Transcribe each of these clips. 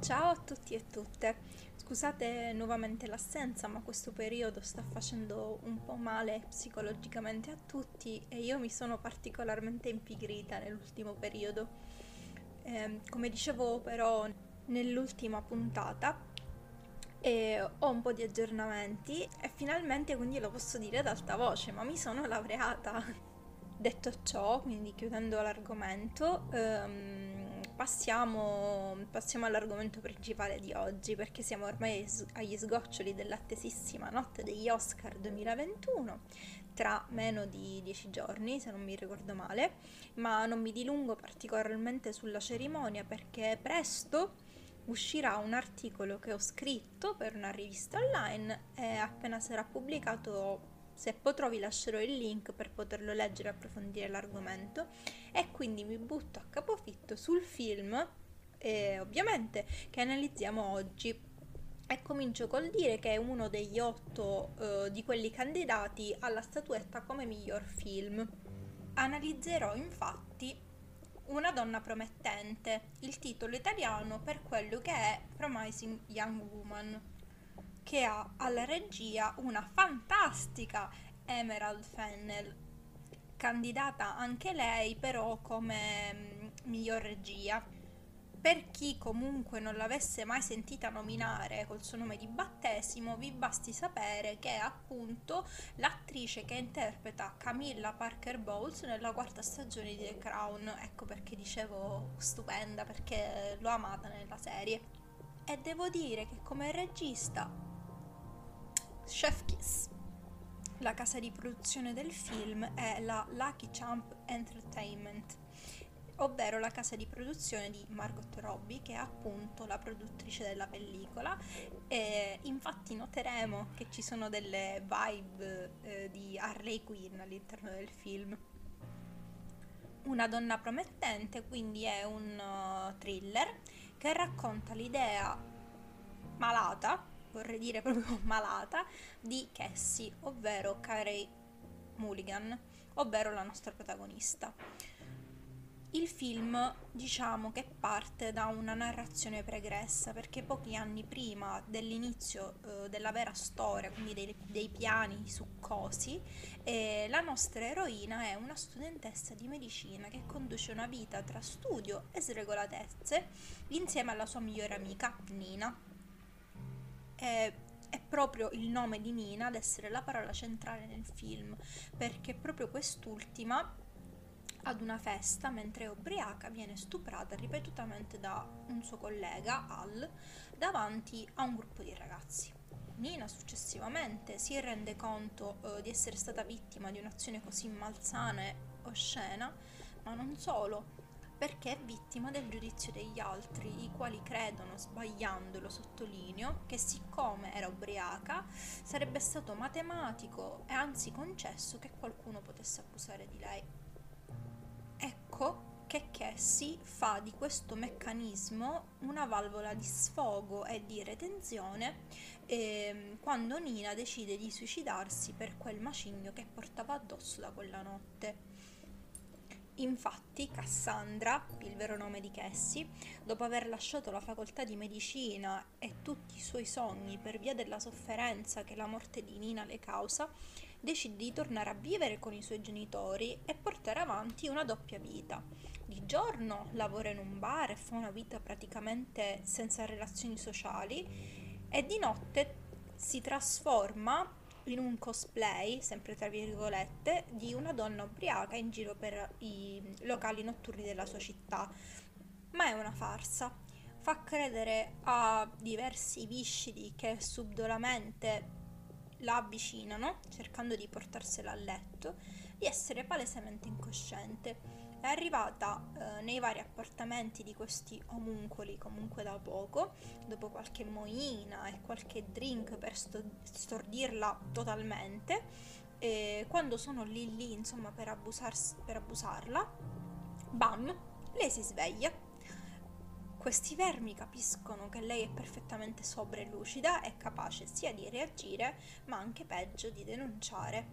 Ciao a tutti e tutte, scusate nuovamente l'assenza, ma questo periodo sta facendo un po' male psicologicamente a tutti e io mi sono particolarmente impigrita nell'ultimo periodo. Eh, come dicevo però nell'ultima puntata, eh, ho un po' di aggiornamenti e finalmente quindi lo posso dire ad alta voce, ma mi sono laureata. Detto ciò, quindi chiudendo l'argomento, ehm, passiamo, passiamo all'argomento principale di oggi perché siamo ormai agli sgoccioli dell'attesissima notte degli Oscar 2021 tra meno di dieci giorni se non mi ricordo male ma non mi dilungo particolarmente sulla cerimonia perché presto uscirà un articolo che ho scritto per una rivista online e appena sarà pubblicato se potrò vi lascerò il link per poterlo leggere e approfondire l'argomento. E quindi mi butto a capofitto sul film eh, ovviamente che analizziamo oggi. E comincio col dire che è uno degli otto eh, di quelli candidati alla statuetta come miglior film. Analizzerò infatti Una donna promettente, il titolo italiano per quello che è Promising Young Woman che ha alla regia una fantastica Emerald Fennel, candidata anche lei però come mm, miglior regia. Per chi comunque non l'avesse mai sentita nominare col suo nome di battesimo, vi basti sapere che è appunto l'attrice che interpreta Camilla Parker Bowles nella quarta stagione di The Crown. Ecco perché dicevo stupenda, perché l'ho amata nella serie. E devo dire che come regista Chef Kiss. La casa di produzione del film è la Lucky Champ Entertainment, ovvero la casa di produzione di Margot Robbie, che è appunto la produttrice della pellicola. E infatti noteremo che ci sono delle vibe eh, di Harley Quinn all'interno del film. Una donna promettente, quindi è un uh, thriller che racconta l'idea malata vorrei dire proprio malata, di Cassie, ovvero Carey Mulligan, ovvero la nostra protagonista. Il film diciamo che parte da una narrazione pregressa perché pochi anni prima dell'inizio eh, della vera storia, quindi dei, dei piani succosi, eh, la nostra eroina è una studentessa di medicina che conduce una vita tra studio e sregolatezze insieme alla sua migliore amica Nina. È, è proprio il nome di Nina ad essere la parola centrale nel film, perché proprio quest'ultima ad una festa, mentre è ubriaca, viene stuprata ripetutamente da un suo collega, Al, davanti a un gruppo di ragazzi. Nina successivamente si rende conto eh, di essere stata vittima di un'azione così malsana e oscena, ma non solo, perché è vittima del giudizio degli altri, i quali credono, sbagliando, lo sottolineo, che siccome era ubriaca sarebbe stato matematico e anzi concesso che qualcuno potesse accusare di lei. Ecco che Cassie fa di questo meccanismo una valvola di sfogo e di retenzione eh, quando Nina decide di suicidarsi per quel macigno che portava addosso da quella notte. Infatti Cassandra, il vero nome di Cassie, dopo aver lasciato la facoltà di medicina e tutti i suoi sogni per via della sofferenza che la morte di Nina le causa, decide di tornare a vivere con i suoi genitori e portare avanti una doppia vita. Di giorno lavora in un bar e fa una vita praticamente senza relazioni sociali e di notte si trasforma in un cosplay, sempre tra virgolette, di una donna ubriaca in giro per i locali notturni della sua città. Ma è una farsa. Fa credere a diversi viscidi che subdolamente la avvicinano, cercando di portarsela a letto, di essere palesemente incosciente è arrivata eh, nei vari appartamenti di questi omuncoli comunque da poco, dopo qualche moina e qualche drink per sto- stordirla totalmente, e quando sono lì lì insomma per, abusars- per abusarla, bam, lei si sveglia. Questi vermi capiscono che lei è perfettamente sobria e lucida e capace sia di reagire ma anche peggio di denunciare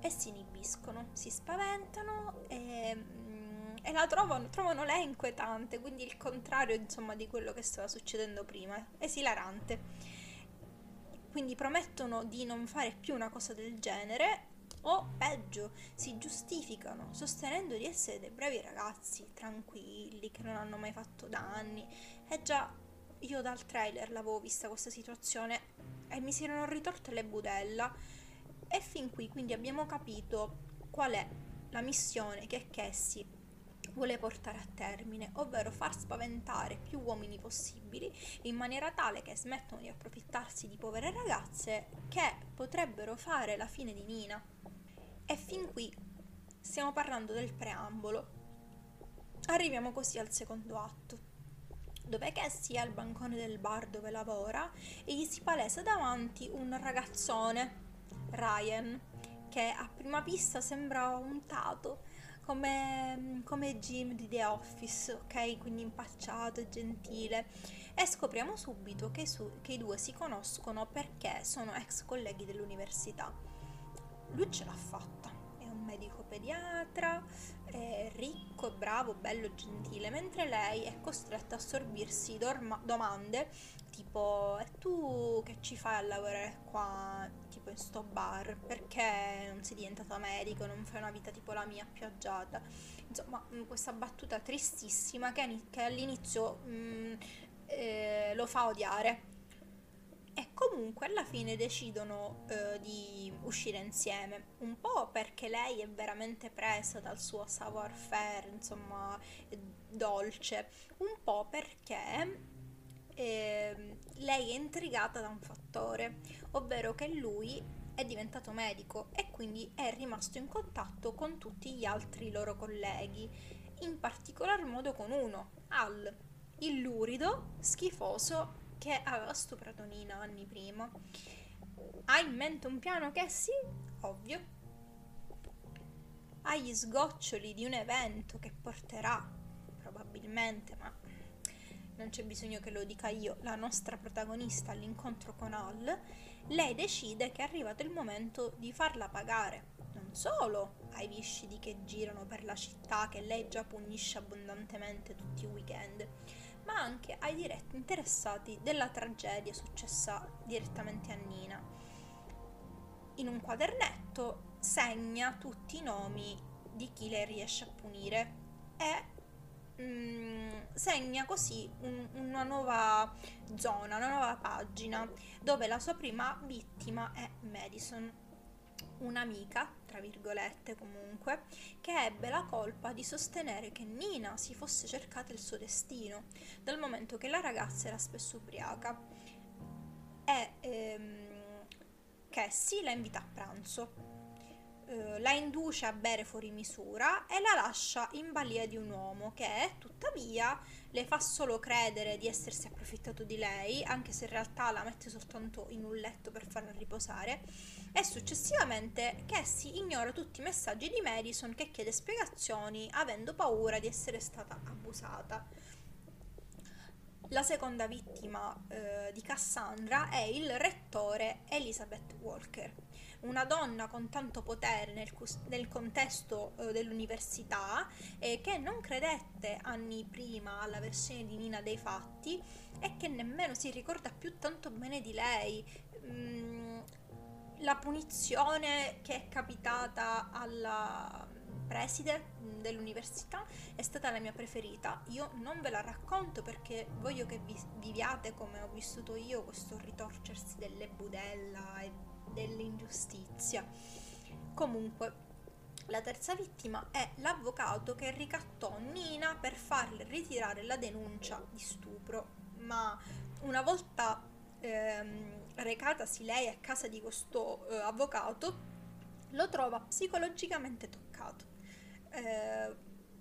e si inibiscono, si spaventano e, mm, e la trovano, trovano lei inquietante, quindi il contrario insomma di quello che stava succedendo prima, esilarante. Quindi promettono di non fare più una cosa del genere o peggio, si giustificano sostenendo di essere dei bravi ragazzi, tranquilli, che non hanno mai fatto danni. E già io dal trailer l'avevo vista questa situazione e mi si erano ritorte le budella. E fin qui quindi abbiamo capito qual è la missione che Cassie vuole portare a termine, ovvero far spaventare più uomini possibili in maniera tale che smettano di approfittarsi di povere ragazze che potrebbero fare la fine di Nina. E fin qui stiamo parlando del preambolo. Arriviamo così al secondo atto, dove Cassie è al bancone del bar dove lavora e gli si palesa davanti un ragazzone, Ryan, che a prima vista sembra untato come, come Jim di The Office, ok? Quindi impacciato e gentile. E scopriamo subito che, su, che i due si conoscono perché sono ex colleghi dell'università. Lui ce l'ha fatta, è un medico pediatra, è ricco, bravo, bello, gentile, mentre lei è costretta a assorbirsi dorma- domande tipo e tu che ci fai a lavorare qua? Tipo in sto bar perché non sei diventata medico? Non fai una vita tipo la mia più agiata insomma mm, questa battuta tristissima che, che all'inizio mh, mm, eh, lo fa odiare e comunque alla fine decidono eh, di uscire insieme, un po' perché lei è veramente presa dal suo savoir-faire, insomma, dolce, un po' perché eh, lei è intrigata da un fattore, ovvero che lui è diventato medico e quindi è rimasto in contatto con tutti gli altri loro colleghi, in particolar modo con uno, Al, il lurido, schifoso che aveva stuprato Nina anni prima. Ha in mente un piano che sì, ovvio. Ha gli sgoccioli di un evento che porterà, probabilmente, ma non c'è bisogno che lo dica io, la nostra protagonista all'incontro con Al, lei decide che è arrivato il momento di farla pagare. Non solo ai viscidi che girano per la città, che lei già punisce abbondantemente tutti i weekend, ma anche ai diretti interessati della tragedia successa direttamente a Nina. In un quadernetto segna tutti i nomi di chi lei riesce a punire e mm, segna così un, una nuova zona, una nuova pagina dove la sua prima vittima è Madison, un'amica, tra virgolette comunque, che ebbe la colpa di sostenere che Nina si fosse cercata il suo destino, dal momento che la ragazza era spesso ubriaca e ehm, Cassie la invita a pranzo eh, la induce a bere fuori misura e la lascia in balia di un uomo che tuttavia le fa solo credere di essersi approfittato di lei, anche se in realtà la mette soltanto in un letto per farla riposare, e successivamente Cassie ignora tutti i messaggi di Madison che chiede spiegazioni avendo paura di essere stata abusata. La seconda vittima eh, di Cassandra è il rettore Elizabeth Walker una donna con tanto potere nel, nel contesto eh, dell'università eh, che non credette anni prima alla versione di Nina dei fatti e che nemmeno si ricorda più tanto bene di lei. Mm, la punizione che è capitata alla preside dell'università è stata la mia preferita. Io non ve la racconto perché voglio che vi viviate come ho vissuto io questo ritorcersi delle budella e dell'ingiustizia. Comunque, la terza vittima è l'avvocato che ricattò Nina per farle ritirare la denuncia di stupro, ma una volta ehm, recatasi lei a casa di questo eh, avvocato, lo trova psicologicamente toccato, eh,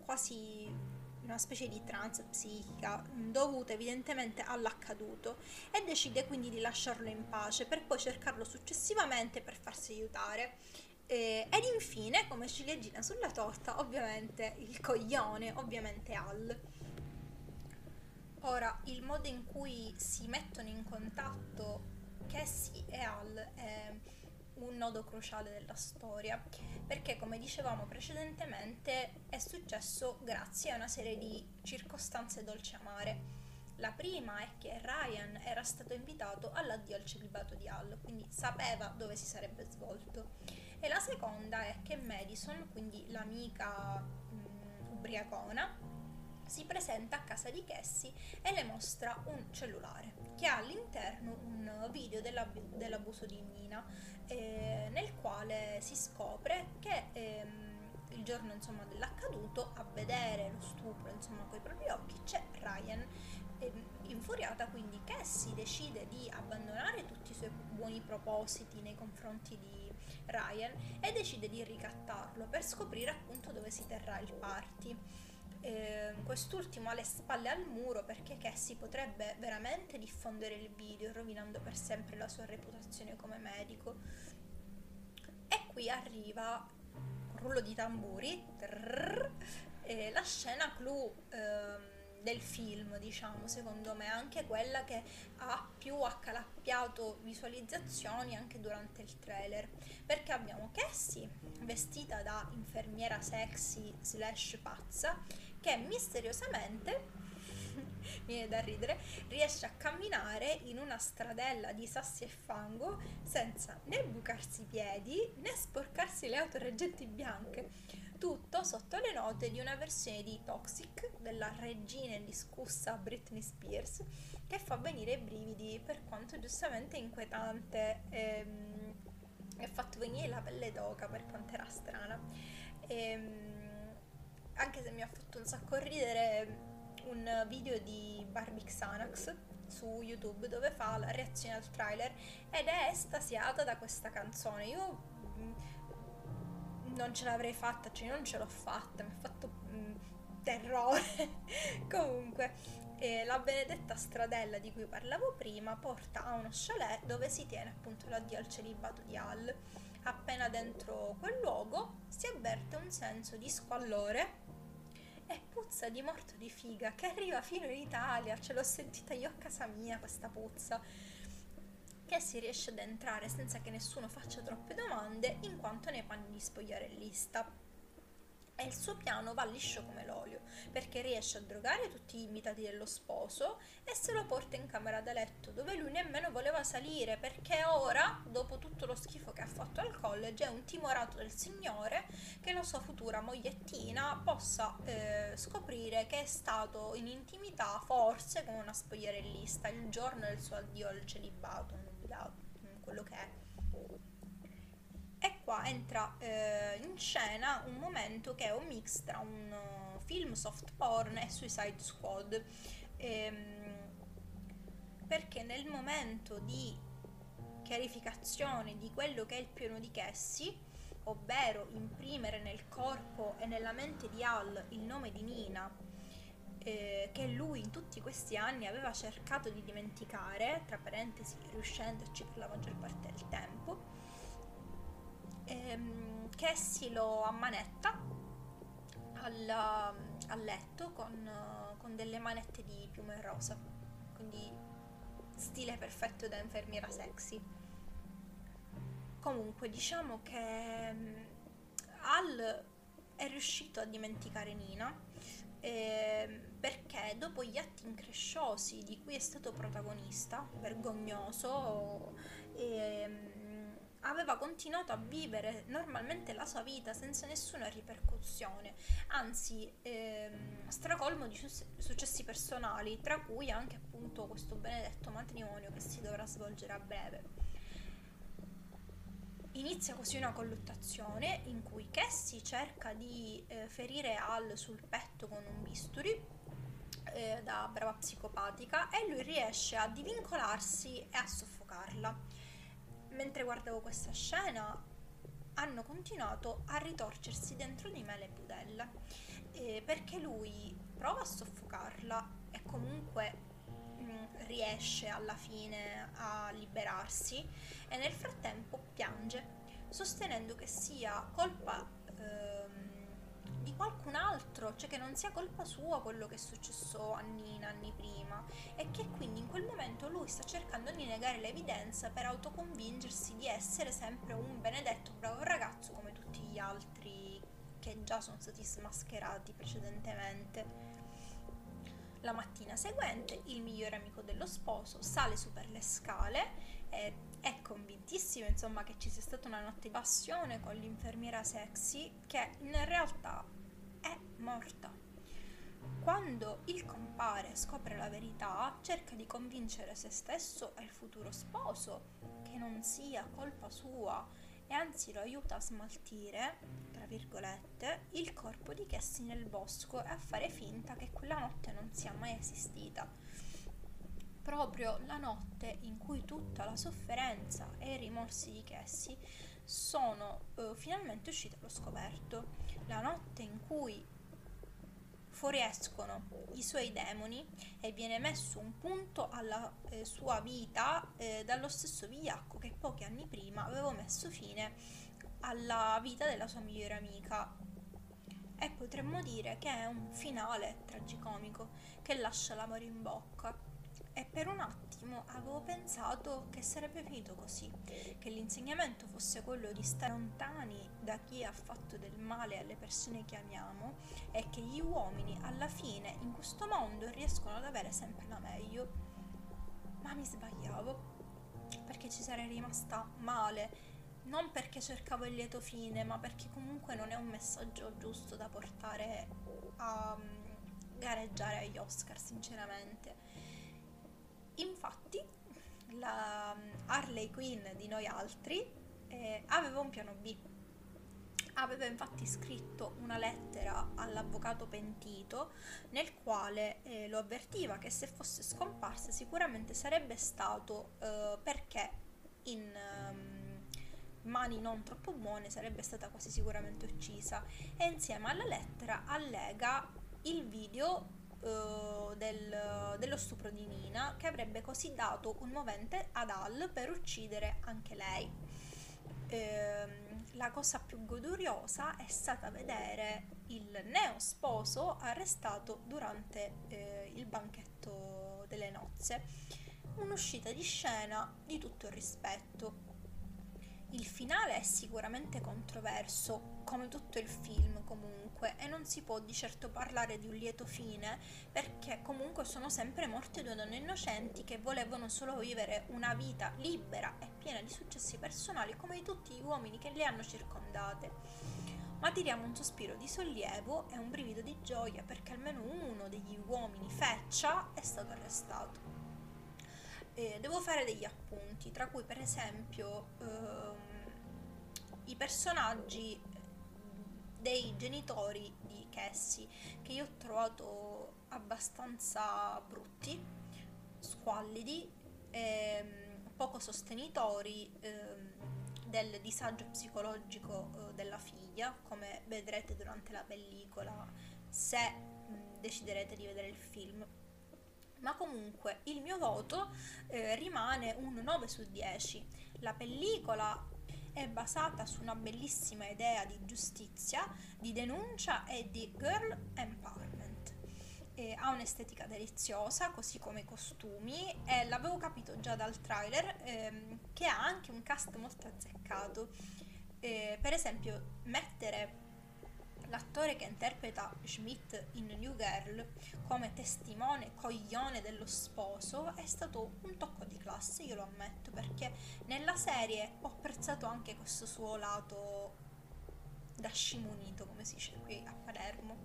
quasi una specie di trance psichica mm, dovuta evidentemente all'accaduto e decide quindi di lasciarlo in pace per poi cercarlo successivamente per farsi aiutare. Eh, ed infine, come ciliegina sulla torta, ovviamente il coglione, ovviamente Al. Ora, il modo in cui si mettono in contatto Cassie e Al è un nodo cruciale della storia, perché come dicevamo precedentemente è successo grazie a una serie di circostanze dolce amare. La prima è che Ryan era stato invitato all'addio al celibato di Hal, quindi sapeva dove si sarebbe svolto. E la seconda è che Madison, quindi l'amica mh, ubriacona, si presenta a casa di Cassie e le mostra un cellulare che ha all'interno un video dell'ab- dell'abuso di Nina eh, nel quale si scopre che ehm, il giorno insomma, dell'accaduto a vedere lo stupro insomma i propri occhi c'è Ryan ehm, infuriata quindi Cassie decide di abbandonare tutti i suoi buoni propositi nei confronti di Ryan e decide di ricattarlo per scoprire appunto dove si terrà il party eh, quest'ultimo ha le spalle al muro perché Cassie potrebbe veramente diffondere il video rovinando per sempre la sua reputazione come medico. E qui arriva rullo di tamburi, trrr, eh, la scena clou eh, del film, diciamo, secondo me, anche quella che ha più accalappiato visualizzazioni anche durante il trailer, perché abbiamo Cassie vestita da infermiera sexy slash pazza che misteriosamente viene da ridere, riesce a camminare in una stradella di sassi e fango senza né bucarsi i piedi né sporcarsi le autoreggenti bianche. Tutto sotto le note di una versione di Toxic della regina indiscussa Britney Spears che fa venire i brividi per quanto giustamente inquietante ehm, e ha fatto venire la pelle d'oca per quanto era strana. Ehm, anche se mi ha fatto un sacco ridere un video di Barbie Xanax su YouTube dove fa la reazione al trailer ed è estasiata da questa canzone. Io mm, non ce l'avrei fatta, cioè non ce l'ho fatta, mi ha fatto mm, terrore. Comunque, eh, la benedetta stradella di cui parlavo prima porta a uno chalet dove si tiene appunto l'addio al celibato di Al. Appena dentro quel luogo si avverte un senso di squallore e puzza di morto di figa che arriva fino in Italia, ce l'ho sentita io a casa mia questa puzza, che si riesce ad entrare senza che nessuno faccia troppe domande in quanto nei panni di spogliarellista e il suo piano va liscio come l'olio, perché riesce a drogare tutti gli invitati dello sposo e se lo porta in camera da letto, dove lui nemmeno voleva salire, perché ora, dopo tutto lo schifo che ha fatto al college, è un timorato del Signore che la sua futura mogliettina possa eh, scoprire che è stato in intimità, forse con una spogliarellista, il giorno del suo addio al celibato, quello che è qua entra eh, in scena un momento che è un mix tra un uh, film soft porn e Suicide Squad. Ehm, perché nel momento di chiarificazione di quello che è il piano di Cassie, ovvero imprimere nel corpo e nella mente di Al il nome di Nina, eh, che lui in tutti questi anni aveva cercato di dimenticare, tra parentesi riuscendoci per la maggior parte del tempo, ehm, Cassie lo ammanetta al, al letto con, con, delle manette di piume rosa, quindi stile perfetto da infermiera sexy. Comunque diciamo che um, Al è riuscito a dimenticare Nina eh, perché dopo gli atti incresciosi di cui è stato protagonista, vergognoso, eh, aveva continuato a vivere normalmente la sua vita senza nessuna ripercussione, anzi ehm, stracolmo di successi personali, tra cui anche appunto questo benedetto matrimonio che si dovrà svolgere a breve. Inizia così una colluttazione in cui Cassie cerca di eh, ferire Al sul petto con un bisturi eh, da brava psicopatica e lui riesce a divincolarsi e a soffocarla mentre guardavo questa scena hanno continuato a ritorcersi dentro di me le budella. Eh, perché lui prova a soffocarla e comunque mh, mm, riesce alla fine a liberarsi e nel frattempo piange sostenendo che sia colpa di qualcun altro cioè che non sia colpa sua quello che è successo anni in anni prima e che quindi in quel momento lui sta cercando di negare l'evidenza per autoconvincersi di essere sempre un benedetto bravo ragazzo come tutti gli altri che già sono stati smascherati precedentemente. La mattina seguente il migliore amico dello sposo sale su per le scale e è convintissimo insomma che ci sia stata una notte di passione con l'infermiera sexy che in realtà morta. Quando il compare scopre la verità, cerca di convincere se stesso e il futuro sposo che non sia colpa sua e anzi lo aiuta a smaltire, tra virgolette, il corpo di Cassie nel bosco e a fare finta che quella notte non sia mai esistita. Proprio la notte in cui tutta la sofferenza e i rimorsi di Cassie sono eh, finalmente usciti allo scoperto. La notte in cui fuoriescono i suoi demoni e viene messo un punto alla eh, sua vita eh, dallo stesso vigliacco che pochi anni prima aveva messo fine alla vita della sua migliore amica. E potremmo dire che è un finale tragicomico che lascia l'amore in bocca. E per un attimo avevo pensato che sarebbe finito così, che l'insegnamento fosse quello di stare lontani da chi ha fatto del male alle persone che amiamo e che gli uomini alla fine in questo mondo riescono ad avere sempre la meglio. Ma mi sbagliavo, perché ci sarei rimasta male, non perché cercavo il lieto fine, ma perché comunque non è un messaggio giusto da portare a mm, gareggiare agli Oscar, sinceramente. Infatti, la mm, Harley Quinn di noi altri eh, aveva un piano B. Aveva infatti scritto una lettera all'avvocato pentito nel quale eh, lo avvertiva che se fosse scomparsa sicuramente sarebbe stato eh, perché in um, mani non troppo buone sarebbe stata quasi sicuramente uccisa e insieme alla lettera allega il video uh, del, dello stupro di Nina che avrebbe così dato un movente ad Al per uccidere anche lei. Uh, la cosa più goduriosa è stata vedere il neo sposo arrestato durante uh, il banchetto delle nozze. Un'uscita di scena di tutto il rispetto il finale è sicuramente controverso, come tutto il film comunque, e non si può di certo parlare di un lieto fine, perché comunque sono sempre morte due donne innocenti che volevano solo vivere una vita libera e piena di successi personali come tutti gli uomini che le hanno circondate. Ma tiriamo un sospiro di sollievo e un brivido di gioia perché almeno uno degli uomini feccia è stato arrestato eh, devo fare degli appunti, tra cui per esempio ehm, i personaggi dei genitori di Cassie, che io ho trovato abbastanza brutti, squallidi, ehm, poco sostenitori ehm, del disagio psicologico eh, della figlia, come vedrete durante la pellicola se mh, deciderete di vedere il film ma comunque il mio voto eh, rimane un 9 su 10. La pellicola è basata su una bellissima idea di giustizia, di denuncia e di girl empowerment. E ha un'estetica deliziosa, così come i costumi, e l'avevo capito già dal trailer ehm, che ha anche un cast molto azzeccato. Eh, per esempio, mettere L'attore che interpreta Schmidt in New Girl come testimone coglione dello sposo è stato un tocco di classe, io lo ammetto, perché nella serie ho apprezzato anche questo suo lato da scimunito, come si dice qui a Palermo.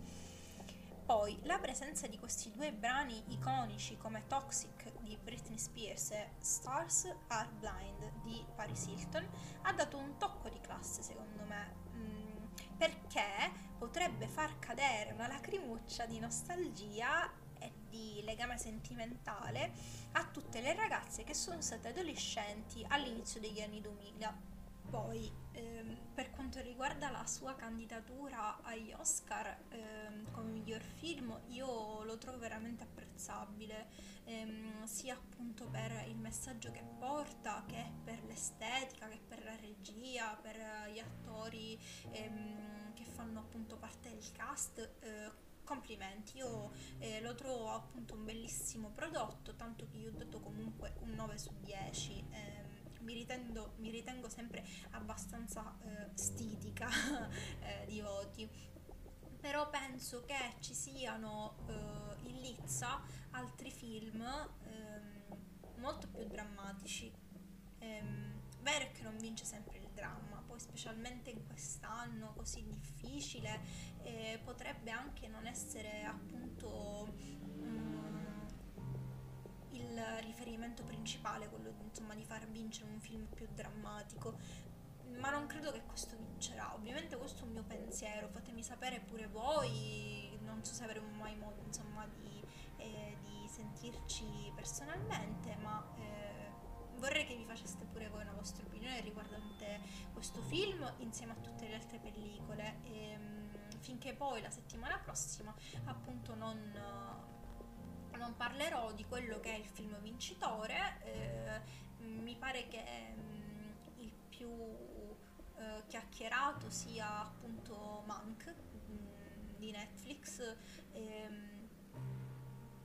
Poi la presenza di questi due brani iconici come Toxic di Britney Spears e Stars Are Blind di Paris Hilton ha dato un tocco di classe secondo me, perché potrebbe far cadere una lacrimuccia di nostalgia e di legame sentimentale a tutte le ragazze che sono state adolescenti all'inizio degli anni 2000. Poi, ehm, per quanto riguarda la sua candidatura agli Oscar ehm, come miglior film, io lo trovo veramente apprezzabile, ehm, sia appunto per il messaggio che porta, che per l'estetica, che per la regia, per gli attori ehm, fanno appunto parte del cast. Eh, complimenti, io eh, lo trovo appunto un bellissimo prodotto, tanto che io ho dato comunque un 9 su 10. Ehm, mi, ritengo, mi ritengo sempre abbastanza eh, stitica eh, di voti però penso che ci siano eh, in lizza altri film ehm, molto più drammatici. Ehm, vero è che non vince sempre il dramma, poi specialmente in quest'anno così difficile eh, potrebbe anche non essere appunto um, il riferimento principale quello insomma, di far vincere un film più drammatico ma non credo che questo vincerà. Ovviamente questo è un mio pensiero, fatemi sapere pure voi, non so se avremo mai modo insomma di, eh, di sentirci personalmente, ma eh, vorrei che vi faceste pure voi una vostra opinione riguardante questo film insieme a tutte le altre pellicole. E, ehm, finché poi la settimana prossima appunto non, non parlerò di quello che è il film vincitore, eh, mi pare che mm, il più eh, chiacchierato sia appunto Monk mh, mm, di Netflix. Ehm,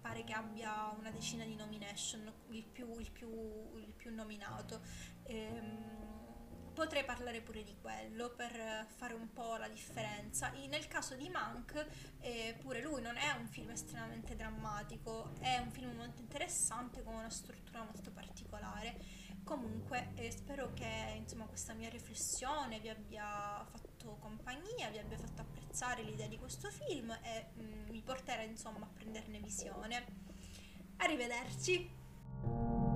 pare che abbia una decina di nomination, il più, il più, il più nominato. Ehm, potrei parlare pure di quello per fare un po' la differenza. E nel caso di Monk, eh, pure lui non è un film estremamente drammatico, è un film molto interessante con una struttura molto particolare. Comunque eh, spero che insomma, questa mia riflessione vi abbia fatto compagnia, vi abbia fatto apprezzare l'idea di questo film e mh, mm, mi porterà insomma a prenderne visione. Arrivederci!